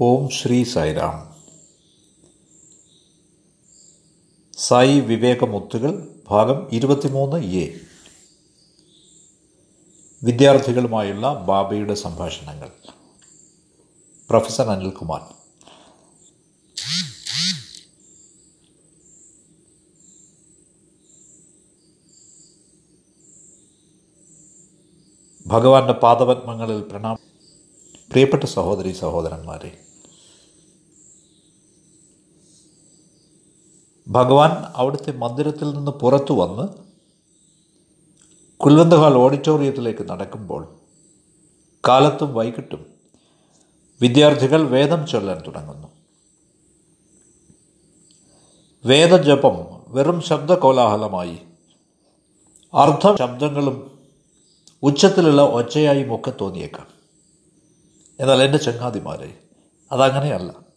ഓം ശ്രീ സായിരാം. സായി വിവേകമുത്തുകൾ ഭാഗം ഇരുപത്തിമൂന്ന് എ. വിദ്യാർത്ഥികളുമായുള്ള ബാബയുടെ സംഭാഷണങ്ങൾ. പ്രൊഫസർ അനിൽകുമാർ. ഭഗവാന്റെ പാദപത്മങ്ങളിൽ പ്രണാമം. പ്രിയപ്പെട്ട സഹോദരി സഹോദരന്മാരെ ഭഗവാൻ അവിടുത്തെ മന്ദിരത്തിൽ നിന്ന് പുറത്തു വന്ന് കുൽവന്ത് ഹാൾ ഓഡിറ്റോറിയത്തിലേക്ക് നടക്കുമ്പോൾ കാലത്തും വൈകിട്ടും വിദ്യാർത്ഥികൾ വേദം ചൊല്ലാൻ തുടങ്ങുന്നു. വേദജപം വെറും ശബ്ദ കോലാഹലമായി അർദ്ധ ശബ്ദങ്ങളും ഉച്ചത്തിലുള്ള ഒച്ചയായും ഒക്കെ തോന്നിയേക്കാം. എന്നാൽ എന്റെ ചങ്ങാതിമാരെ അതങ്ങനെയല്ല.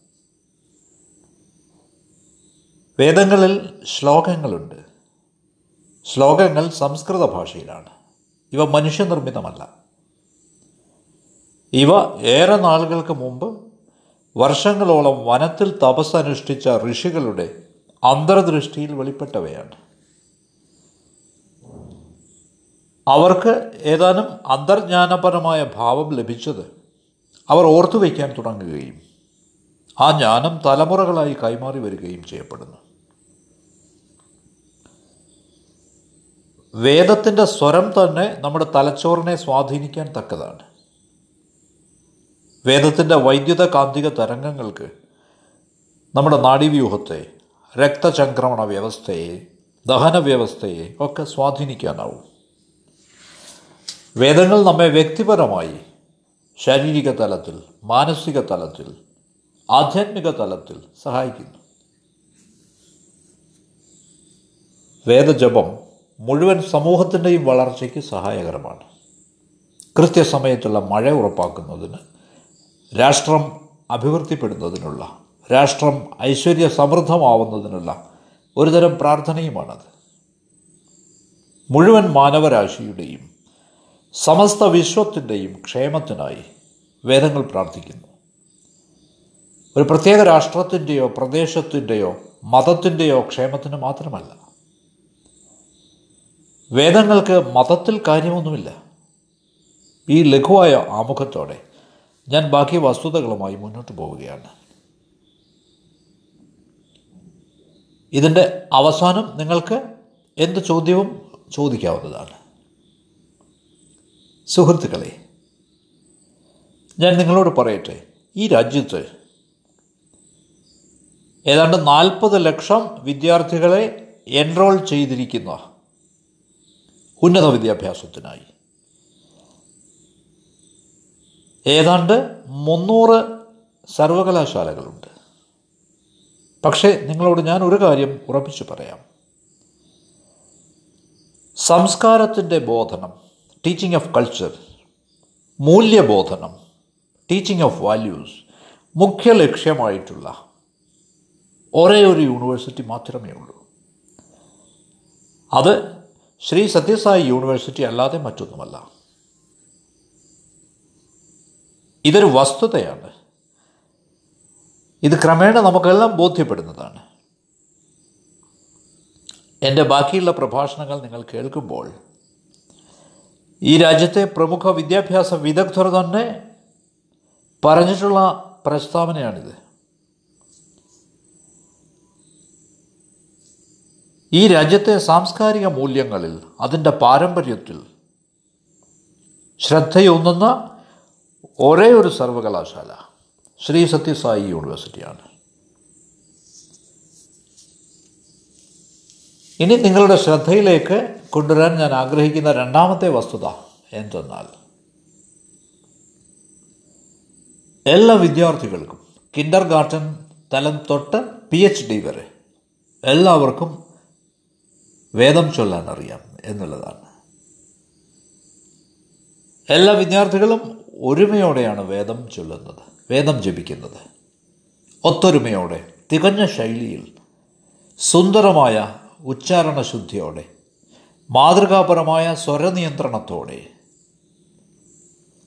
വേദങ്ങളിൽ ശ്ലോകങ്ങളുണ്ട്. ശ്ലോകങ്ങൾ സംസ്കൃത ഭാഷയിലാണ്. ഇവ മനുഷ്യനിർമ്മിതമല്ല. ഇവ ഏറെ നാളുകൾക്ക് മുമ്പ് വർഷങ്ങളോളം വനത്തിൽ തപസ്സനുഷ്ഠിച്ച ഋഷികളുടെ അന്തർദൃഷ്ടിയിൽ വെളിപ്പെട്ടവയാണ്. അവർക്ക് ഏതാനും അന്തർജ്ഞാനപരമായ ഭാവം ലഭിച്ചത് അവർ ഓർത്തു വയ്ക്കാൻ തുടങ്ങുകയും ആ ജ്ഞാനം തലമുറകളായി കൈമാറി വരികയും ചെയ്യപ്പെടുന്നു. വേദത്തിന്റെ സ്വരം തന്നെ നമ്മുടെ തലച്ചോറിനെ സ്വാധീനിക്കാൻ തക്കതാണ്. വേദത്തിന്റെ വൈദ്യുത കാന്തിക തരംഗങ്ങൾക്ക് നമ്മുടെ നാഡീവ്യൂഹത്തെ രക്തചംക്രമണ വ്യവസ്ഥയെ ദഹന വ്യവസ്ഥയെ ഒക്കെ സ്വാധീനിക്കാനാവും. വേദങ്ങൾ നമ്മെ വ്യക്തിപരമായി ശാരീരിക തലത്തിൽ മാനസിക തലത്തിൽ ആധ്യാത്മിക തലത്തിൽ സഹായിക്കുന്നു. വേദജപം മുഴുവൻ സമൂഹത്തിന്റെയും വളർച്ചയ്ക്ക് സഹായകരമാണ്. കൃത്യസമയത്തുള്ള മഴ ഉറപ്പാക്കുന്നതിന് രാഷ്ട്രം അഭിവൃദ്ധിപ്പെടുന്നതിനുള്ള രാഷ്ട്രം ഐശ്വര്യ സമൃദ്ധമാവുന്നതിനുള്ള ഒരുതരം പ്രാർത്ഥനയുമാണത്. മുഴുവൻ മാനവരാശിയുടെയും സമസ്ത വിശ്വത്തിന്റെയും ക്ഷേമത്തിനായി വേദങ്ങൾ പ്രാർത്ഥിക്കുന്നു. ഒരു പ്രത്യേക രാഷ്ട്രത്തിന്റെയോ പ്രദേശത്തിന്റെയോ മതത്തിന്റെയോ ക്ഷേമത്തിന് മാത്രമല്ല. വേദങ്ങൾക്ക് മതത്തിൽ കാര്യമൊന്നുമില്ല. ഈ ലഘുവായ ആമുഖത്തോടെ ഞാൻ ബാക്കി വസ്തുതകളുമായി മുന്നോട്ട് പോവുകയാണ്. ഇതിന്റെ അവസാനം നിങ്ങൾക്ക് എന്ത് ചോദ്യവും ചോദിക്കാവുന്നതാണ്. സുഹൃത്തുക്കളെ ഞാൻ നിങ്ങളോട് പറയട്ടെ ഈ രാജ്യത്ത് ഏതാണ്ട് നാൽപ്പത് ലക്ഷം വിദ്യാർത്ഥികളെ എൻറോൾ ചെയ്തിരിക്കുന്ന. ഉന്നത വിദ്യാഭ്യാസത്തിനായി. ഏതാണ്ട് മുന്നൂറ് സർവകലാശാലകളുണ്ട്. പക്ഷേ നിങ്ങളോട് ഞാൻ ഒരു കാര്യം ഉറപ്പിച്ചു പറയാം. സംസ്കാരത്തിന്റെ ബോധനം ടീച്ചിങ് ഓഫ് കൾച്ചർ മൂല്യബോധനം ടീച്ചിങ് ഓഫ് വാല്യൂസ് മുഖ്യ ലക്ഷ്യമായിട്ടുള്ള ഒരേ ഒരു യൂണിവേഴ്സിറ്റി മാത്രമേ ഉള്ളൂ. അത് ശ്രീ സത്യസായി യൂണിവേഴ്സിറ്റി അല്ലാതെ മറ്റൊന്നുമല്ല. ഇതൊരു വസ്തുതയാണ്. ഇത് ക്രമേണ നമുക്കെല്ലാം ബോധ്യപ്പെടുന്നതാണ്. എന്റെ ബാക്കിയുള്ള പ്രഭാഷണങ്ങൾ നിങ്ങൾ കേൾക്കുമ്പോൾ ഈ രാജ്യത്തെ പ്രമുഖ വിദ്യാഭ്യാസ വിദഗ്ധർ തന്നെ പറഞ്ഞിട്ടുള്ള പ്രസ്താവനയാണിത്. ഈ രാജ്യത്തെ സാംസ്കാരിക മൂല്യങ്ങളിൽ അതിന്റെ പാരമ്പര്യത്തിൽ ശ്രദ്ധയൂന്നുന്ന ഒരേ ഒരു സർവകലാശാല ശ്രീ സത്യസായി യൂണിവേഴ്സിറ്റിയാണ്. ഇനി നിങ്ങളുടെ ശ്രദ്ധയിലേക്ക് കൊണ്ടുവരാൻ ഞാൻ ആഗ്രഹിക്കുന്ന രണ്ടാമത്തെ വസ്തുത എന്തെന്നാൽ എല്ലാ വിദ്യാർത്ഥികൾക്കും കിൻഡർ ഗാർട്ടൻ തലം തൊട്ട് പി എച്ച് ഡി വരെ എല്ലാവർക്കും വേദം ചൊല്ലാൻ അറിയാം എന്നുള്ളതാണ്. എല്ലാ വിദ്യാർത്ഥികളും ഒരുമയോടെയാണ് വേദം ചൊല്ലുന്നത് വേദം ജപിക്കുന്നത്. ഒത്തൊരുമയോടെ തികഞ്ഞ ശൈലിയിൽ സുന്ദരമായ ഉച്ചാരണ ശുദ്ധിയോടെ മാതൃകാപരമായ സ്വരനിയന്ത്രണത്തോടെ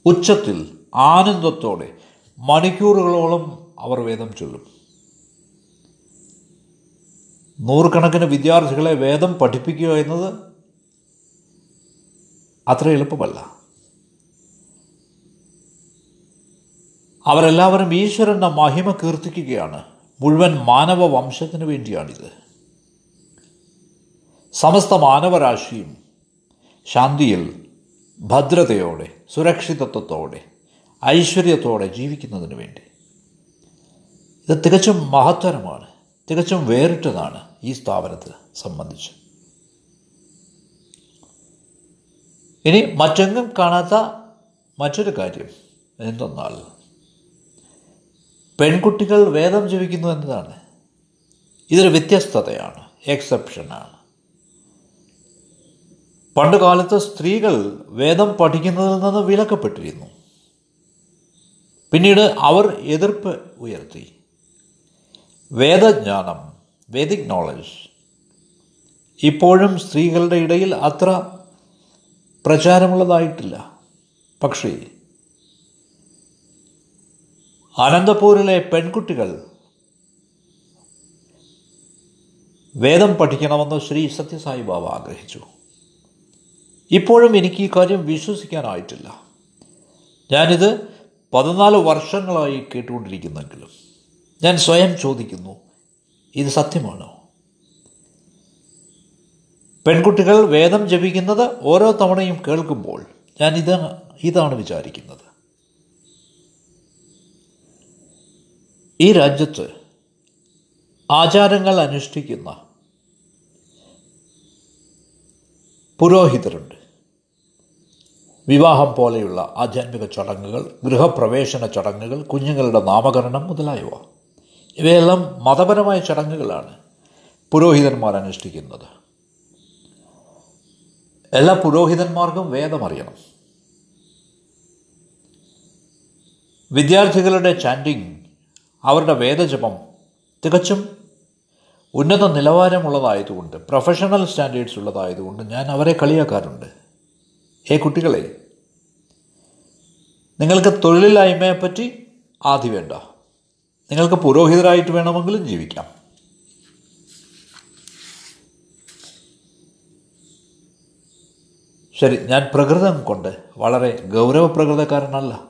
ഉച്ചത്തിൽ ആനന്ദത്തോടെ മണിക്കൂറുകളോളം അവർ വേദം ചൊല്ലും. നൂറുകണക്കിന് വിദ്യാർത്ഥികളെ വേദം പഠിപ്പിക്കുക എന്നത് അത്ര എളുപ്പമല്ല. അവരെല്ലാവരും ഈശ്വരന്റെ മഹിമ കീർത്തിക്കുകയാണ്. മുഴുവൻ മാനവ വംശത്തിന് വേണ്ടിയാണിത്. സമസ്ത മാനവരാശിയും ശാന്തിയിൽ ഭദ്രതയോടെ സുരക്ഷിതത്വത്തോടെ ഐശ്വര്യത്തോടെ ജീവിക്കുന്നതിന് വേണ്ടി. ഇത് തികച്ചും മഹത്തരമാണ്. തികച്ചും വേറിട്ടതാണ് ഈ സ്ഥാപനത്തെ സംബന്ധിച്ച്. ഇനി മറ്റെങ്ങും കാണാത്ത മറ്റൊരു കാര്യം എന്തെന്നാൽ പെൺകുട്ടികൾ വേദം ജപിക്കുന്നു എന്നതാണ്. ഇതൊരു വ്യത്യസ്തതയാണ് എക്സെപ്ഷനാണ്. പണ്ട് കാലത്ത് സ്ത്രീകൾ വേദം പഠിക്കുന്നതിൽ നിന്ന് വിലക്കപ്പെട്ടിരുന്നു. പിന്നീട് അവർ എതിർപ്പ് ഉയർത്തി. വേദജ്ഞാനം വേദിക് നോളജ് ഇപ്പോഴും സ്ത്രീകളുടെ ഇടയിൽ അത്ര പ്രചാരമുള്ളതായിട്ടില്ല. പക്ഷേ അനന്തപൂരിലെ പെൺകുട്ടികൾ വേദം പഠിക്കണമെന്ന് ശ്രീ സത്യസായി ബാബ ആഗ്രഹിച്ചു. ഇപ്പോഴും എനിക്ക് ഈ കാര്യം വിശ്വസിക്കാനായിട്ടില്ല. ഞാനിത് പതിനാല് വർഷങ്ങളായി കേട്ടുകൊണ്ടിരിക്കുന്നെങ്കിലും. ഞാൻ സ്വയം ചോദിക്കുന്നു ഇത് സത്യമാണോ? പെൺകുട്ടികൾ വേദം ജപിക്കുന്നത് ഓരോ തവണയും കേൾക്കുമ്പോൾ ഞാൻ ഇത് ഇതാണ് വിചാരിക്കുന്നത്. ഈ രാജ്യത്ത് ആചാരങ്ങൾ അനുഷ്ഠിക്കുന്ന പുരോഹിതരുണ്ട്. വിവാഹം പോലെയുള്ള ആധ്യാത്മിക ചടങ്ങുകൾ ഗൃഹപ്രവേശന ചടങ്ങുകൾ കുഞ്ഞുങ്ങളുടെ നാമകരണം മുതലായവ. ഇവയെല്ലാം മതപരമായ ചടങ്ങുകളാണ് പുരോഹിതന്മാർ അനുഷ്ഠിക്കുന്നത്. എല്ലാ പുരോഹിതന്മാർക്കും വേദമറിയണം വിദ്യാർത്ഥികളുടെ ചാൻഡിങ് അവരുടെ വേദജപം തികച്ചും ഉന്നത നിലവാരമുള്ളതായതുകൊണ്ട് പ്രൊഫഷണൽ സ്റ്റാൻഡേർഡ്സ് ഉള്ളതായതുകൊണ്ട് ഞാൻ അവരെ കളിയാക്കാറുണ്ട്. ഏ കുട്ടികളെ നിങ്ങൾക്ക് തൊഴിലില്ലായ്മയെപ്പറ്റി ആദ്യം വേണ്ട. നിങ്ങൾക്ക് പുരോഹിതരായിട്ട് വേണമെങ്കിലും ജീവിക്കാം. ശരി ഞാൻ പ്രകൃതം കൊണ്ട് വളരെ ഗൗരവപ്രകൃതക്കാരനല്ല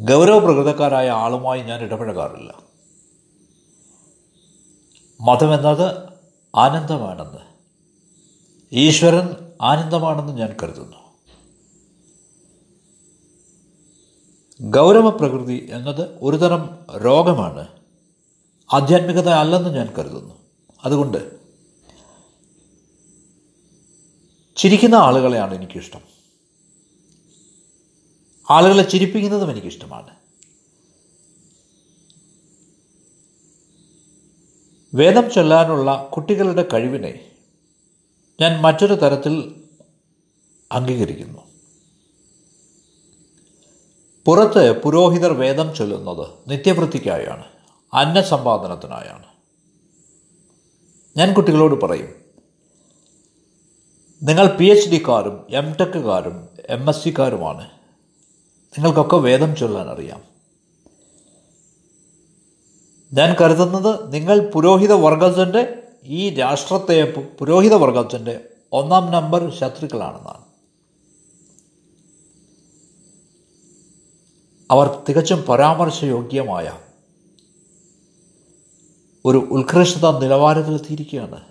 ഗൗരവപ്രകൃതക്കാരായ ആളുമായി ഞാൻ ഇടപഴകാറില്ല. മതമെന്നത് ആനന്ദമാണെന്ന് ഈശ്വരൻ ആനന്ദമാണെന്ന് ഞാൻ കരുതുന്നു. ഗൗരവപ്രകൃതി എന്നത് ഒരുതരം രോഗമാണ്. ആധ്യാത്മികത അല്ലെന്ന് ഞാൻ കരുതുന്നു. അതുകൊണ്ട് ചിരിക്കുന്ന ആളുകളെയാണ് എനിക്കിഷ്ടം. ആളുകളെ ചിരിപ്പിക്കുന്നതും എനിക്കിഷ്ടമാണ്. വേദം ചൊല്ലാനുള്ള കുട്ടികളുടെ കഴിവിനെ ഞാൻ മറ്റൊരു തരത്തിൽ അംഗീകരിക്കുന്നു. പുറത്ത് പുരോഹിതർ വേദം ചൊല്ലുന്നത് നിത്യവൃത്തിക്കായാണ് അന്നസമ്പാദനത്തിനായാണ്. ഞാൻ കുട്ടികളോട് പറയും നിങ്ങൾ പി എച്ച് ഡിക്കാരും എം ടെക്കുകാരും എം എസ് സിക്കാരുമാണ് നിങ്ങൾക്കൊക്കെ വേദം ചൊല്ലാൻ അറിയാം ഞാൻ കരുതുന്നത് നിങ്ങൾ പുരോഹിത വർഗത്തിന്റെ ഈ രാഷ്ട്രത്തെ പുരോഹിത വർഗത്തിന്റെ ഒന്നാം നമ്പർ ശത്രുക്കളാണെന്നാണ്. അവർ തികച്ചും പരാമർശയോഗ്യമായ ഒരു ഉത്കൃഷ്ടത നിലവാരത്തിലെത്തിയിരിക്കുകയാണ്.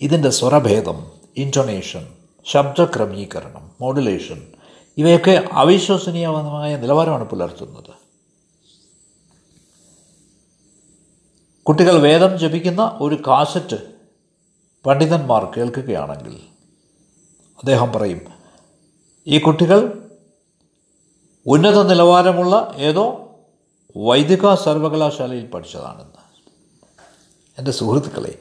ഇതിന്റെ സ്വരഭേദം ഇന്റൊനേഷൻ ശബ്ദക്രമീകരണം മോഡുലേഷൻ ഇവയൊക്കെ അവിശ്വസനീയമായ നിലവാരമാണ് പുലർത്തുന്നത്. കുട്ടികൾ വേദം ജപിക്കുന്ന ഒരു കാസറ്റ് പണ്ഡിതന്മാർ കേൾക്കുകയാണെങ്കിൽ അദ്ദേഹം പറയും ഈ കുട്ടികൾ ഉന്നത നിലവാരമുള്ള ഏതോ വൈദിക സർവകലാശാലയിൽ പഠിച്ചതാണെന്ന്. എന്റെ സുഹൃത്തുക്കളെ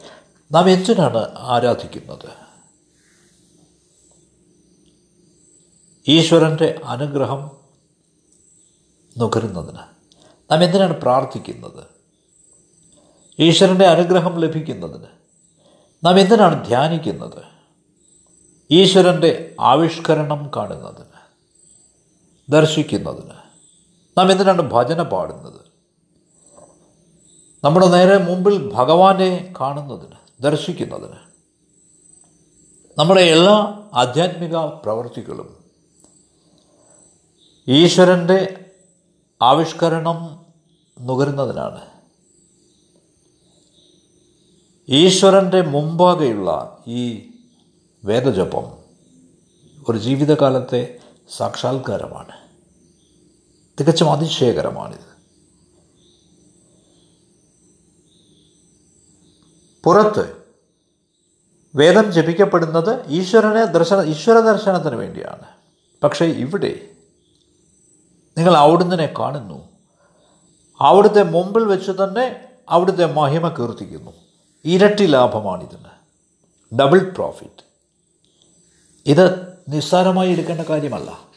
നാം എന്തിനാണ് ആരാധിക്കുന്നത്? ഈശ്വരന്റെ അനുഗ്രഹം നുകരുന്നതിന് നാം എന്തിനാണ് പ്രാർത്ഥിക്കുന്നത്? ഈശ്വരന്റെ അനുഗ്രഹം ലഭിക്കുന്നതിന് നാം എന്തിനാണ് ധ്യാനിക്കുന്നത്? ഈശ്വരന്റെ ആവിഷ്കരണം കാണുന്നതിന് ദർശിക്കുന്നതിന്. നാം എന്തിനാണ് ഭജന പാടുന്നത്. നമ്മുടെ നേരെ മുമ്പിൽ ഭഗവാനെ കാണുന്നതിന് ദർശിക്കുന്നതിന്. നമ്മുടെ എല്ലാ ആധ്യാത്മിക പ്രവൃത്തികളും ഈശ്വരന്റെ ആവിഷ്കരണം നുകരുന്നതിനാണ്. ഈശ്വരന്റെ മുമ്പാകെയുള്ള ഈ വേദജപം ഒരു ജീവിതകാലത്തെ സാക്ഷാത്കാരമാണ്. തികച്ചും അതിശയകരമാണിത്. പുറത്ത് വേദം ജപിക്കപ്പെടുന്നത് ഈശ്വരനെ ദർശന ഈശ്വര ദർശനത്തിന് വേണ്ടിയാണ്. പക്ഷേ ഇവിടെ നിങ്ങൾ അവിടുന്ന് കാണുന്നു. അവിടുത്തെ മുമ്പിൽ വെച്ച് തന്നെ അവിടുത്തെ മഹിമ കീർത്തിക്കുന്നു. ഇരട്ടി ലാഭമാണിതിന്. Double profit. ഇത് നിസ്സാരമായി എടുക്കേണ്ട കാര്യമല്ല.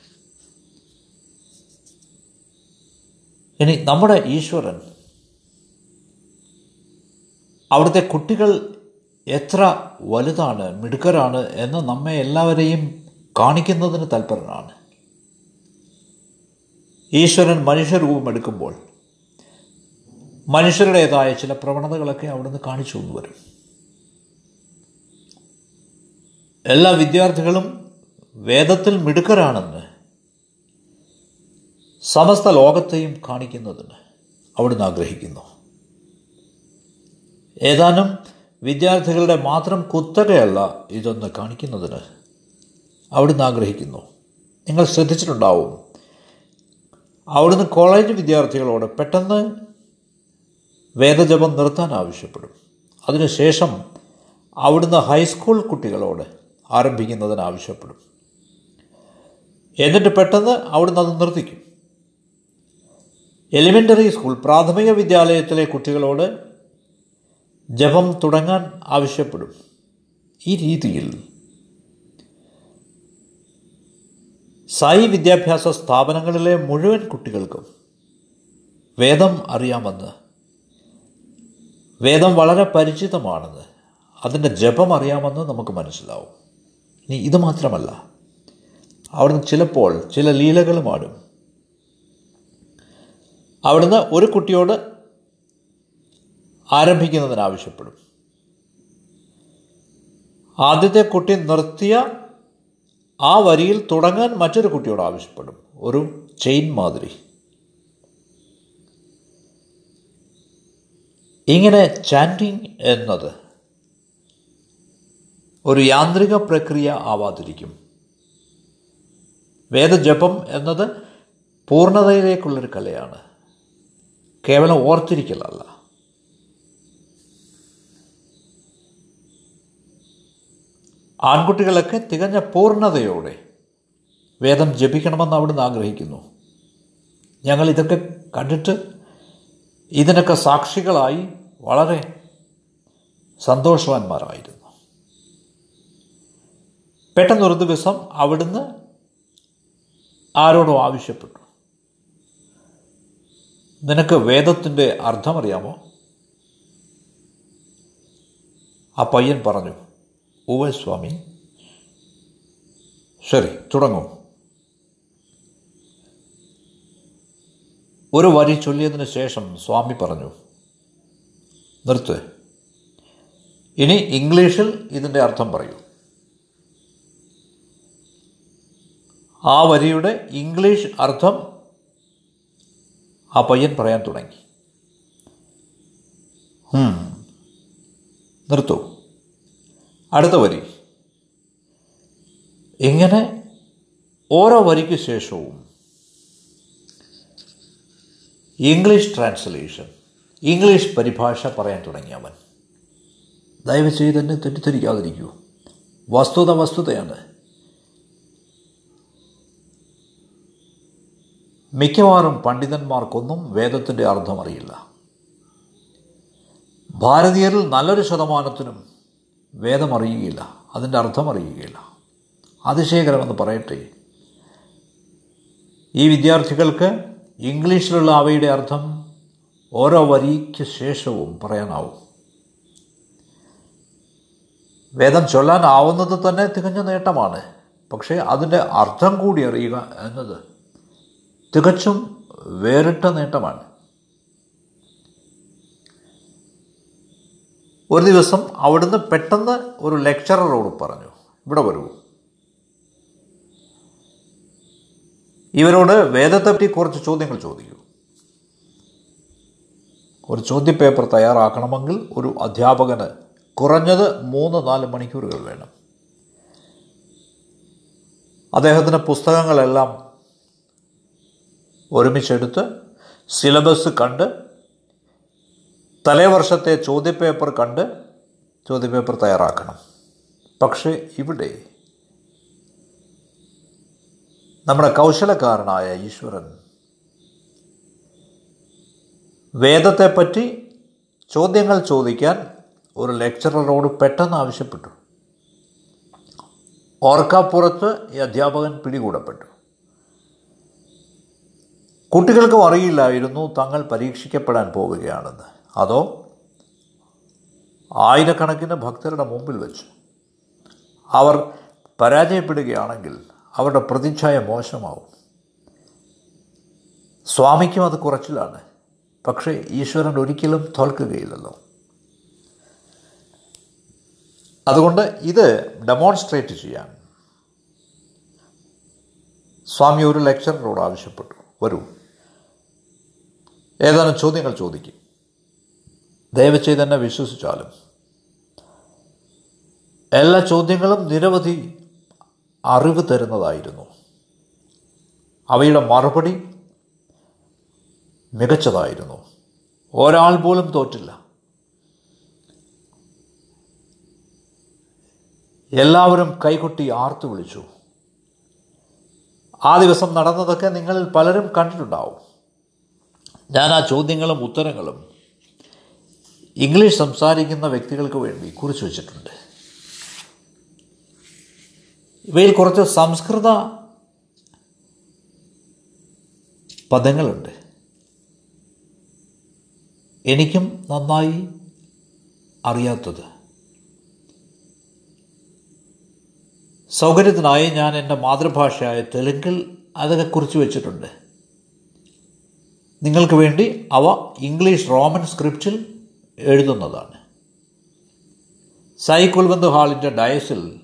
ഇനി നമ്മുടെ ഈശ്വരൻ അവിടുത്തെ കുട്ടികൾ എത്ര വലുതാണ് മിടുക്കരാണ് എന്ന് നമ്മെ എല്ലാവരെയും കാണിക്കുന്നതിന് തൽപരനാണ്. ഈശ്വരൻ മനുഷ്യരൂപമെടുക്കുമ്പോൾ മനുഷ്യരുടേതായ ചില പ്രവണതകളൊക്കെ അവിടുന്ന് കാണിച്ചു കൊണ്ടുവരും. എല്ലാ വിദ്യാർത്ഥികളും വേദത്തിൽ മിടുക്കരാണെന്ന് സമസ്ത ലോകത്തെയും കാണിക്കുന്നതിന് അവിടുന്ന് ആഗ്രഹിക്കുന്നു. ഏതാനും വിദ്യാർത്ഥികളുടെ മാത്രം കുത്തകയല്ല ഇതൊന്ന് കാണിക്കുന്നതിന് അവിടുന്ന് ആഗ്രഹിക്കുന്നു. നിങ്ങൾ ശ്രദ്ധിച്ചിട്ടുണ്ടാവും. അവിടുന്ന് കോളേജ് വിദ്യാർത്ഥികളോട് പെട്ടെന്ന് വേദജപം നിർത്താൻ ആവശ്യപ്പെടും. അതിനുശേഷം അവിടുന്ന് ഹൈസ്കൂൾ കുട്ടികളോട് ആരംഭിക്കുന്നതിന് ആവശ്യപ്പെടും. എന്നിട്ട് പെട്ടെന്ന് അവിടുന്ന് അത് നിർത്തിക്കും. എലിമെന്ററി സ്കൂൾ പ്രാഥമിക വിദ്യാലയത്തിലെ കുട്ടികളോട് ജപം തുടങ്ങാൻ ആവശ്യപ്പെടും. ഈ രീതിയിൽ സായി വിദ്യാഭ്യാസ സ്ഥാപനങ്ങളിലെ മുഴുവൻ കുട്ടികൾക്കും വേദം അറിയാമെന്ന് വേദം വളരെ പരിചിതമാണെന്ന് അതിന്റെ ജപം അറിയാമെന്ന് നമുക്ക് മനസ്സിലാവും. ഇനി ഇത് മാത്രമല്ല അവിടുന്ന് ചിലപ്പോൾ ചില ലീലകളും ആടും അവിടുന്ന് ഒരു കുട്ടിയോട് ആരംഭിക്കുന്നതിന് ആവശ്യപ്പെടും. ആദ്യത്തെ കുട്ടി നിർത്തിയ ആ വരിയിൽ തുടങ്ങാൻ മറ്റൊരു കുട്ടിയോട് ആവശ്യപ്പെടും. ഒരു ചെയിൻ മാതിരി. ഇങ്ങനെ ചാന്റിങ് എന്നത് ഒരു യാന്ത്രിക പ്രക്രിയ ആവാതിരിക്കും. വേദജപം എന്നത് പൂർണതയിലേക്കുള്ളൊരു കലയാണ്. കേവലം ഓർത്തിരിക്കലല്ല. ആൺകുട്ടികളൊക്കെ തികഞ്ഞ പൂർണതയോടെ വേദം ജപിക്കണമെന്ന് അവിടുന്ന് ആഗ്രഹിക്കുന്നു. ഞങ്ങൾ ഇതൊക്കെ കണ്ടിട്ട് ഇതിനൊക്കെ സാക്ഷികളായി വളരെ സന്തോഷവാന്മാരായിരുന്നു. പെട്ടെന്നൊരു ദിവസം അവിടുന്ന് ആരോടോ ആവശ്യപ്പെട്ടു. നിനക്ക് വേദത്തിന്റെ അർത്ഥമറിയാമോ? ആ പയ്യൻ പറഞ്ഞു ഉവ സ്വാമി. ശരി തുടങ്ങൂ. ഒരു വരി ചൊല്ലിയതിന് ശേഷം സ്വാമി പറഞ്ഞു നിർത്ത്. ഇനി ഇംഗ്ലീഷിൽ ഇതിന്റെ അർത്ഥം പറയൂ. ആ വരിയുടെ ഇംഗ്ലീഷ് അർത്ഥം ആ പയ്യൻ പറയാൻ തുടങ്ങി. നിർത്തൂ. അടുത്ത വരി. ഇങ്ങനെ ഓരോ വരിക്ക് ശേഷവും ഇംഗ്ലീഷ് ട്രാൻസ്ലേഷൻ ഇംഗ്ലീഷ് പരിഭാഷ പറയാൻ തുടങ്ങി അവൻ. ദയവ് ചെയ്ത് തന്നെ തെറ്റിദ്ധരിക്കാതിരിക്കൂ. വസ്തുത വസ്തുതയാണ്. മിക്കവാറും പണ്ഡിതന്മാർക്കൊന്നും വേദത്തിന്റെ അർത്ഥമറിയില്ല. ഭാരതീയരിൽ നല്ലൊരു ശതമാനത്തിനും വേദമറിയുകയില്ല അതിന്റെ അർത്ഥം അറിയുകയില്ല അതിശയകരമെന്ന് പറയട്ടെ. ഈ വിദ്യാർത്ഥികൾക്ക് ഇംഗ്ലീഷിലുള്ള അവയുടെ അർത്ഥം ഓരോ വരിക്ക് ശേഷവും പറയാനാവും. വേദം ചൊല്ലാനാവുന്നത് തന്നെ തികഞ്ഞ നേട്ടമാണ്. പക്ഷേ അതിന്റെ അർത്ഥം കൂടി അറിയുക എന്നത് തികച്ചും വേറിട്ട നേട്ടമാണ്. ഒരു ദിവസം അവിടുന്ന് പെട്ടെന്ന് ഒരു ലെക്ചററോട് പറഞ്ഞു ഇവിടെ വരൂ. ഇവരോട് വേദത്തെപ്പറ്റി കുറച്ച് ചോദ്യങ്ങൾ ചോദിക്കൂ. ഒരു ചോദ്യപേപ്പർ തയ്യാറാക്കണമെങ്കിൽ ഒരു അധ്യാപകന് കുറഞ്ഞത് മൂന്ന് നാല് മണിക്കൂറുകൾ വേണം. അദ്ദേഹത്തിന്റെ പുസ്തകങ്ങളെല്ലാം ഒരുമിച്ചെടുത്ത് സിലബസ് കണ്ട് തലേവർഷത്തെ ചോദ്യപേപ്പർ കണ്ട് ചോദ്യപേപ്പർ തയ്യാറാക്കണം. പക്ഷേ ഇവിടെ നമ്മുടെ കൗശലക്കാരനായ ഈശ്വരൻ വേദത്തെപ്പറ്റി ചോദ്യങ്ങൾ ചോദിക്കാൻ ഒരു ലെക്ചററോട് പെട്ടെന്ന് ആവശ്യപ്പെട്ടു. ഓർക്കാപ്പുറത്ത് ഈ അധ്യാപകൻ പിടികൂടപ്പെട്ടു. കുട്ടികൾക്കും അറിയില്ലായിരുന്നു തങ്ങൾ പരീക്ഷിക്കപ്പെടാൻ പോവുകയാണെന്ന്. അതോ ആയിരക്കണക്കിന് ഭക്തരുടെ മുമ്പിൽ വെച്ച്. അവർ പരാജയപ്പെടുകയാണെങ്കിൽ അവരുടെ പ്രതിച്ഛായ മോശമാവും. സ്വാമിക്കും അത് കുറച്ചിലാണ്. പക്ഷേ ഈശ്വരൻ ഒരിക്കലും തോൽക്കുകയില്ലല്ലോ. അതുകൊണ്ട് ഇത് ഡെമോൺസ്ട്രേറ്റ് ചെയ്യാൻ സ്വാമി ഒരു ലെക്ചറിനോട് ആവശ്യപ്പെട്ടു. വരൂ. ഏതാനും ചോദ്യങ്ങൾ ചോദിക്കും? ദയവ് ചെയ്ത് എന്നെ വിശ്വസിച്ചാലും. എല്ലാ ചോദ്യങ്ങളും നിരവധി അറിവ് തരുന്നതായിരുന്നു. അവയുടെ മറുപടി മികച്ചതായിരുന്നു. ഒരാൾ പോലും തോറ്റില്ല. എല്ലാവരും കൈകൊട്ടി ആർത്തു വിളിച്ചു. ആ ദിവസം നടന്നതൊക്കെ നിങ്ങളിൽ പലരും കണ്ടിട്ടുണ്ടാവും. ഞാൻ ആ ചോദ്യങ്ങളും ഉത്തരങ്ങളും ഇംഗ്ലീഷ് സംസാരിക്കുന്ന വ്യക്തികൾക്ക് വേണ്ടി കുറിച്ചു വച്ചിട്ടുണ്ട്. ഇവയിൽ കുറച്ച് സംസ്കൃത പദങ്ങളുണ്ട്. എനിക്കും നന്നായി അറിയാത്തത്. സൗകര്യത്തിനായി ഞാൻ എന്റെ മാതൃഭാഷയായ തെലുങ്കിൽ അതൊക്കെ കുറിച്ച് വെച്ചിട്ടുണ്ട്. നിങ്ങൾക്ക് വേണ്ടി അവ ഇംഗ്ലീഷ് റോമൻ സ്ക്രിപ്റ്റിൽ എഴുതുന്നതാണ്. സായി കുൽബന്ത് ഹാളിന്റെ ഡയസിൽ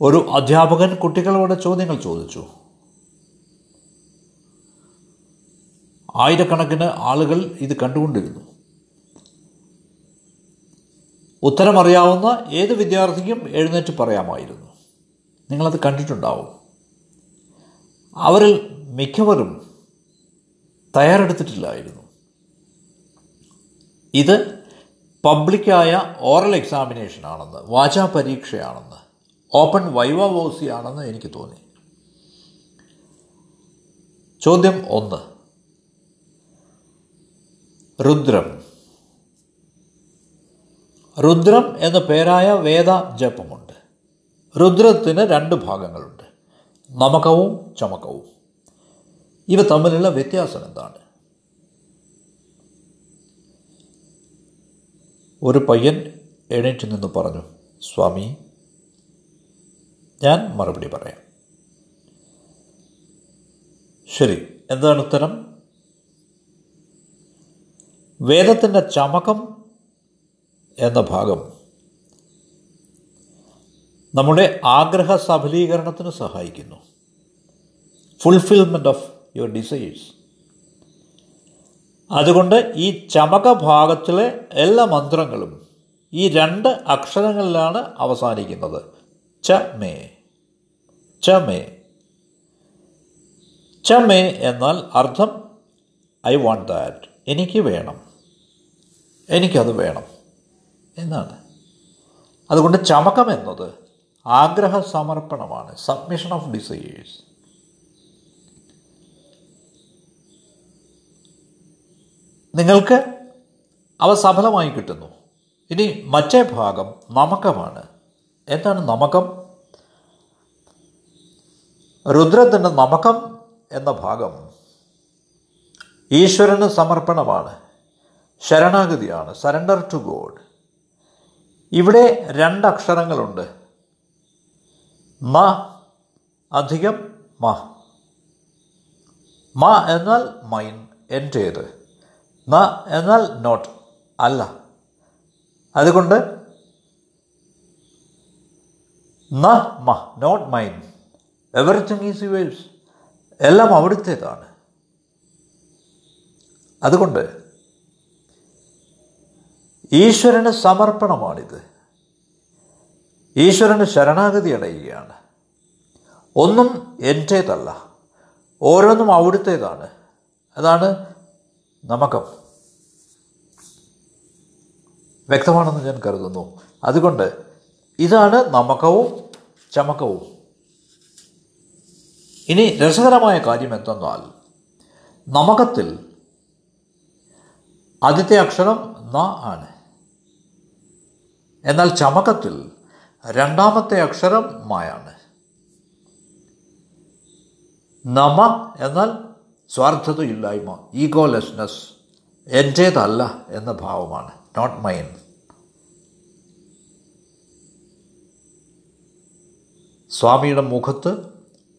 ഒരു അധ്യാപകൻ കുട്ടികളോട് ചോദ്യങ്ങൾ ചോദിച്ചു. ആയിരക്കണക്കിന് ആളുകൾ ഇത് കണ്ടുകൊണ്ടിരുന്നു. ഉത്തരമറിയാവുന്ന ഏത് വിദ്യാർത്ഥിക്കും എഴുന്നേറ്റ് പറയാമായിരുന്നു. നിങ്ങളത് കണ്ടിട്ടുണ്ടാവും. അവരിൽ മിക്കവരും തയ്യാറെടുത്തിട്ടില്ലായിരുന്നു. ഇത് പബ്ലിക്കായ ഓറൽ എക്സാമിനേഷൻ ആണെന്ന് വാചാ പരീക്ഷയാണെന്ന് ഓപ്പൺ വൈവാവോസി ആണെന്ന് എനിക്ക് തോന്നി. ചോദ്യം ഒന്ന്. രുദ്രം. രുദ്രം എന്ന പേരായ വേദ ജപമുണ്ട്. രുദ്രത്തിന് രണ്ട് ഭാഗങ്ങളുണ്ട്. നമകവും ചമകവും. ഇവ തമ്മിലുള്ള വ്യത്യാസം എന്താണ്? ഒരു പയ്യൻ എണീറ്റ് നിന്ന് പറഞ്ഞു സ്വാമി ഞാൻ മറുപടി പറയാം. ശരി എന്താണ് ഉത്തരം? വേദത്തിന്റെ ചമകം എന്ന ഭാഗം നമ്മുടെ ആഗ്രഹ സഫലീകരണത്തിന് സഹായിക്കുന്നു. ഫുൾഫിൽമെന്റ് ഓഫ് യുവർ ഡിസൈഴ്സ് അതുകൊണ്ട് ഈ ചമക ഭാഗത്തിലെ എല്ലാ മന്ത്രങ്ങളും ഈ രണ്ട് അക്ഷരങ്ങളിലാണ് അവസാനിക്കുന്നത്. ച മേ. ച മേ. ച മേ എന്നാൽ അർത്ഥം ഐ വാണ്ട് ദാറ്റ്. എനിക്ക് വേണം. എനിക്കത് വേണം. എന്നാണ്. അതുകൊണ്ട് ചമകം എന്നത് ആഗ്രഹ സമർപ്പണമാണ് സബ്മിഷൻ ഓഫ് ഡിസൈയേഴ്സ്. നിങ്ങൾക്ക് അവ സഫലമായി കിട്ടുന്നു. ഇനി മറ്റേ ഭാഗം നമകമാണ്. എന്താണ് നമകം? രുദ്രത്തിന്റെ നമകം എന്ന ഭാഗം ഈശ്വരന് സമർപ്പണമാണ്. ശരണാഗതിയാണ്. സറണ്ടർ ടു ഗോഡ് ഇവിടെ രണ്ടക്ഷരങ്ങളുണ്ട് മ അധികം മ. മ എന്നാൽ മൈൻ എന്റേത് ന എന്നാൽ നോട്ട് അല്ല. അതുകൊണ്ട് ന മ not mine everything is yours എല്ലാം അവിടുത്തേതാണ്. അതുകൊണ്ട് ഈശ്വരന് സമർപ്പണമാണിത്. ഈശ്വരന് ശരണാഗതി അടയുകയാണ്. ഒന്നും എന്റേതല്ല ഓരോന്നും അവിടുത്തേതാണ്. അതാണ് നമകം. വ്യക്തമാണെന്ന് ഞാൻ കരുതുന്നു. അതുകൊണ്ട് ഇതാണ് നമകവും ചമക്കവും ഇനി രസകരമായ കാര്യം എന്തെന്നാൽ നമകത്തിൽ ആദ്യത്തെ അക്ഷരം ന ആണ്. എന്നാൽ ചമക്കത്തിൽ രണ്ടാമത്തെ അക്ഷരം മായാണ് നമ എന്നാൽ സ്വാർത്ഥതയില്ലായ്മ ഈഗോലെസ്നെസ് എന്റേതല്ല എന്ന ഭാവമാണ്. നോട്ട് മൈൻ സ്വാമിയുടെ മുഖത്ത്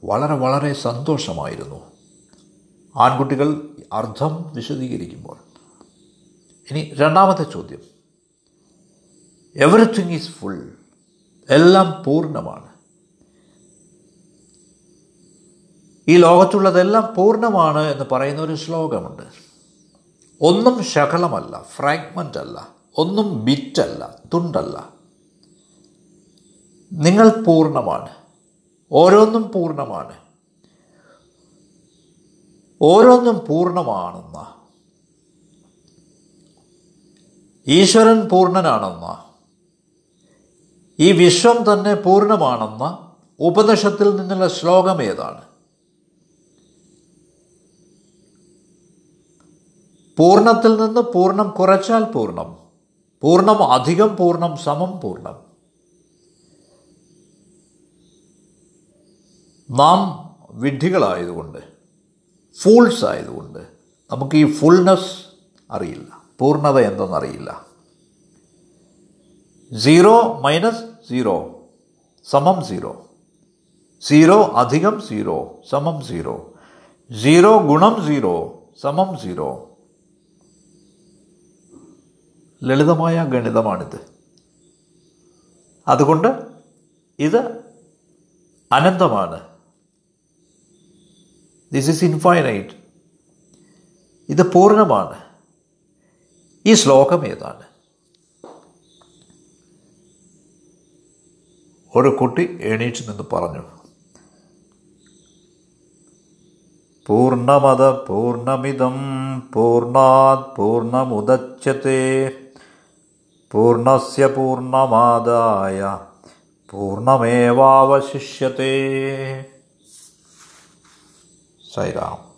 വളരെ വളരെ സന്തോഷമായിരുന്നു. ആൺകുട്ടികൾ അർത്ഥം വിശദീകരിക്കുമ്പോൾ. ഇനി രണ്ടാമത്തെ ചോദ്യം. എവറിത്തിങ് ഈസ് ഫുൾ എല്ലാം പൂർണമാണ്. ഈ ലോകത്തുള്ളതെല്ലാം പൂർണമാണ് എന്ന് പറയുന്ന ഒരു ശ്ലോകമുണ്ട്. ഒന്നും ശകലമല്ല ഫ്രാഗ്മെന്റ് അല്ല ഒന്നും ബിറ്റല്ല തുണ്ടല്ല. നിങ്ങൾ പൂർണമാണ് ഓരോന്നും പൂർണമാണ്. ഓരോന്നും പൂർണമാണെന്ന. ഈശ്വരൻ പൂർണനാണെന്ന. ഈ വിശ്വം തന്നെ പൂർണമാണെന്ന ഉപനിഷത്തിൽ നിന്നുള്ള ശ്ലോകം ഏതാണ്? പൂർണത്തിൽ നിന്ന് പൂർണം കുറച്ചാൽ പൂർണം. പൂർണം അധികം പൂർണം സമം പൂർണം. നാം വിഡ്ഢികളായതുകൊണ്ട് ഫൂൾസ് ആയതുകൊണ്ട് നമുക്ക് ഈ ഫുൾനെസ് അറിയില്ല. പൂർണത എന്തെന്നറിയില്ല. സീറോ മൈനസ് സീറോ സമം സീറോ സീറോ അധികം സീറോ സമം സീറോ സീറോ ഗുണം സീറോ സമം സീറോ ലളിതമായ ഗണിതമാണിത്. അതുകൊണ്ട് ഇത് അനന്തമാണ്. ദിസ് ഈസ് ഇൻഫൈനൈറ്റ് ഇത് പൂർണമാണ്. ഈ ശ്ലോകം ഏതാണ്? ഒരു കുട്ടി എണീറ്റ് നിന്ന് പറഞ്ഞു പൂർണമത പൂർണമിതം പൂർണാത് പൂർണമുദച്യത്തെ പൂർണസ്യ പൂർണമാദായ പൂർണമേവാവശിഷ്യത്തെ സൈറാം.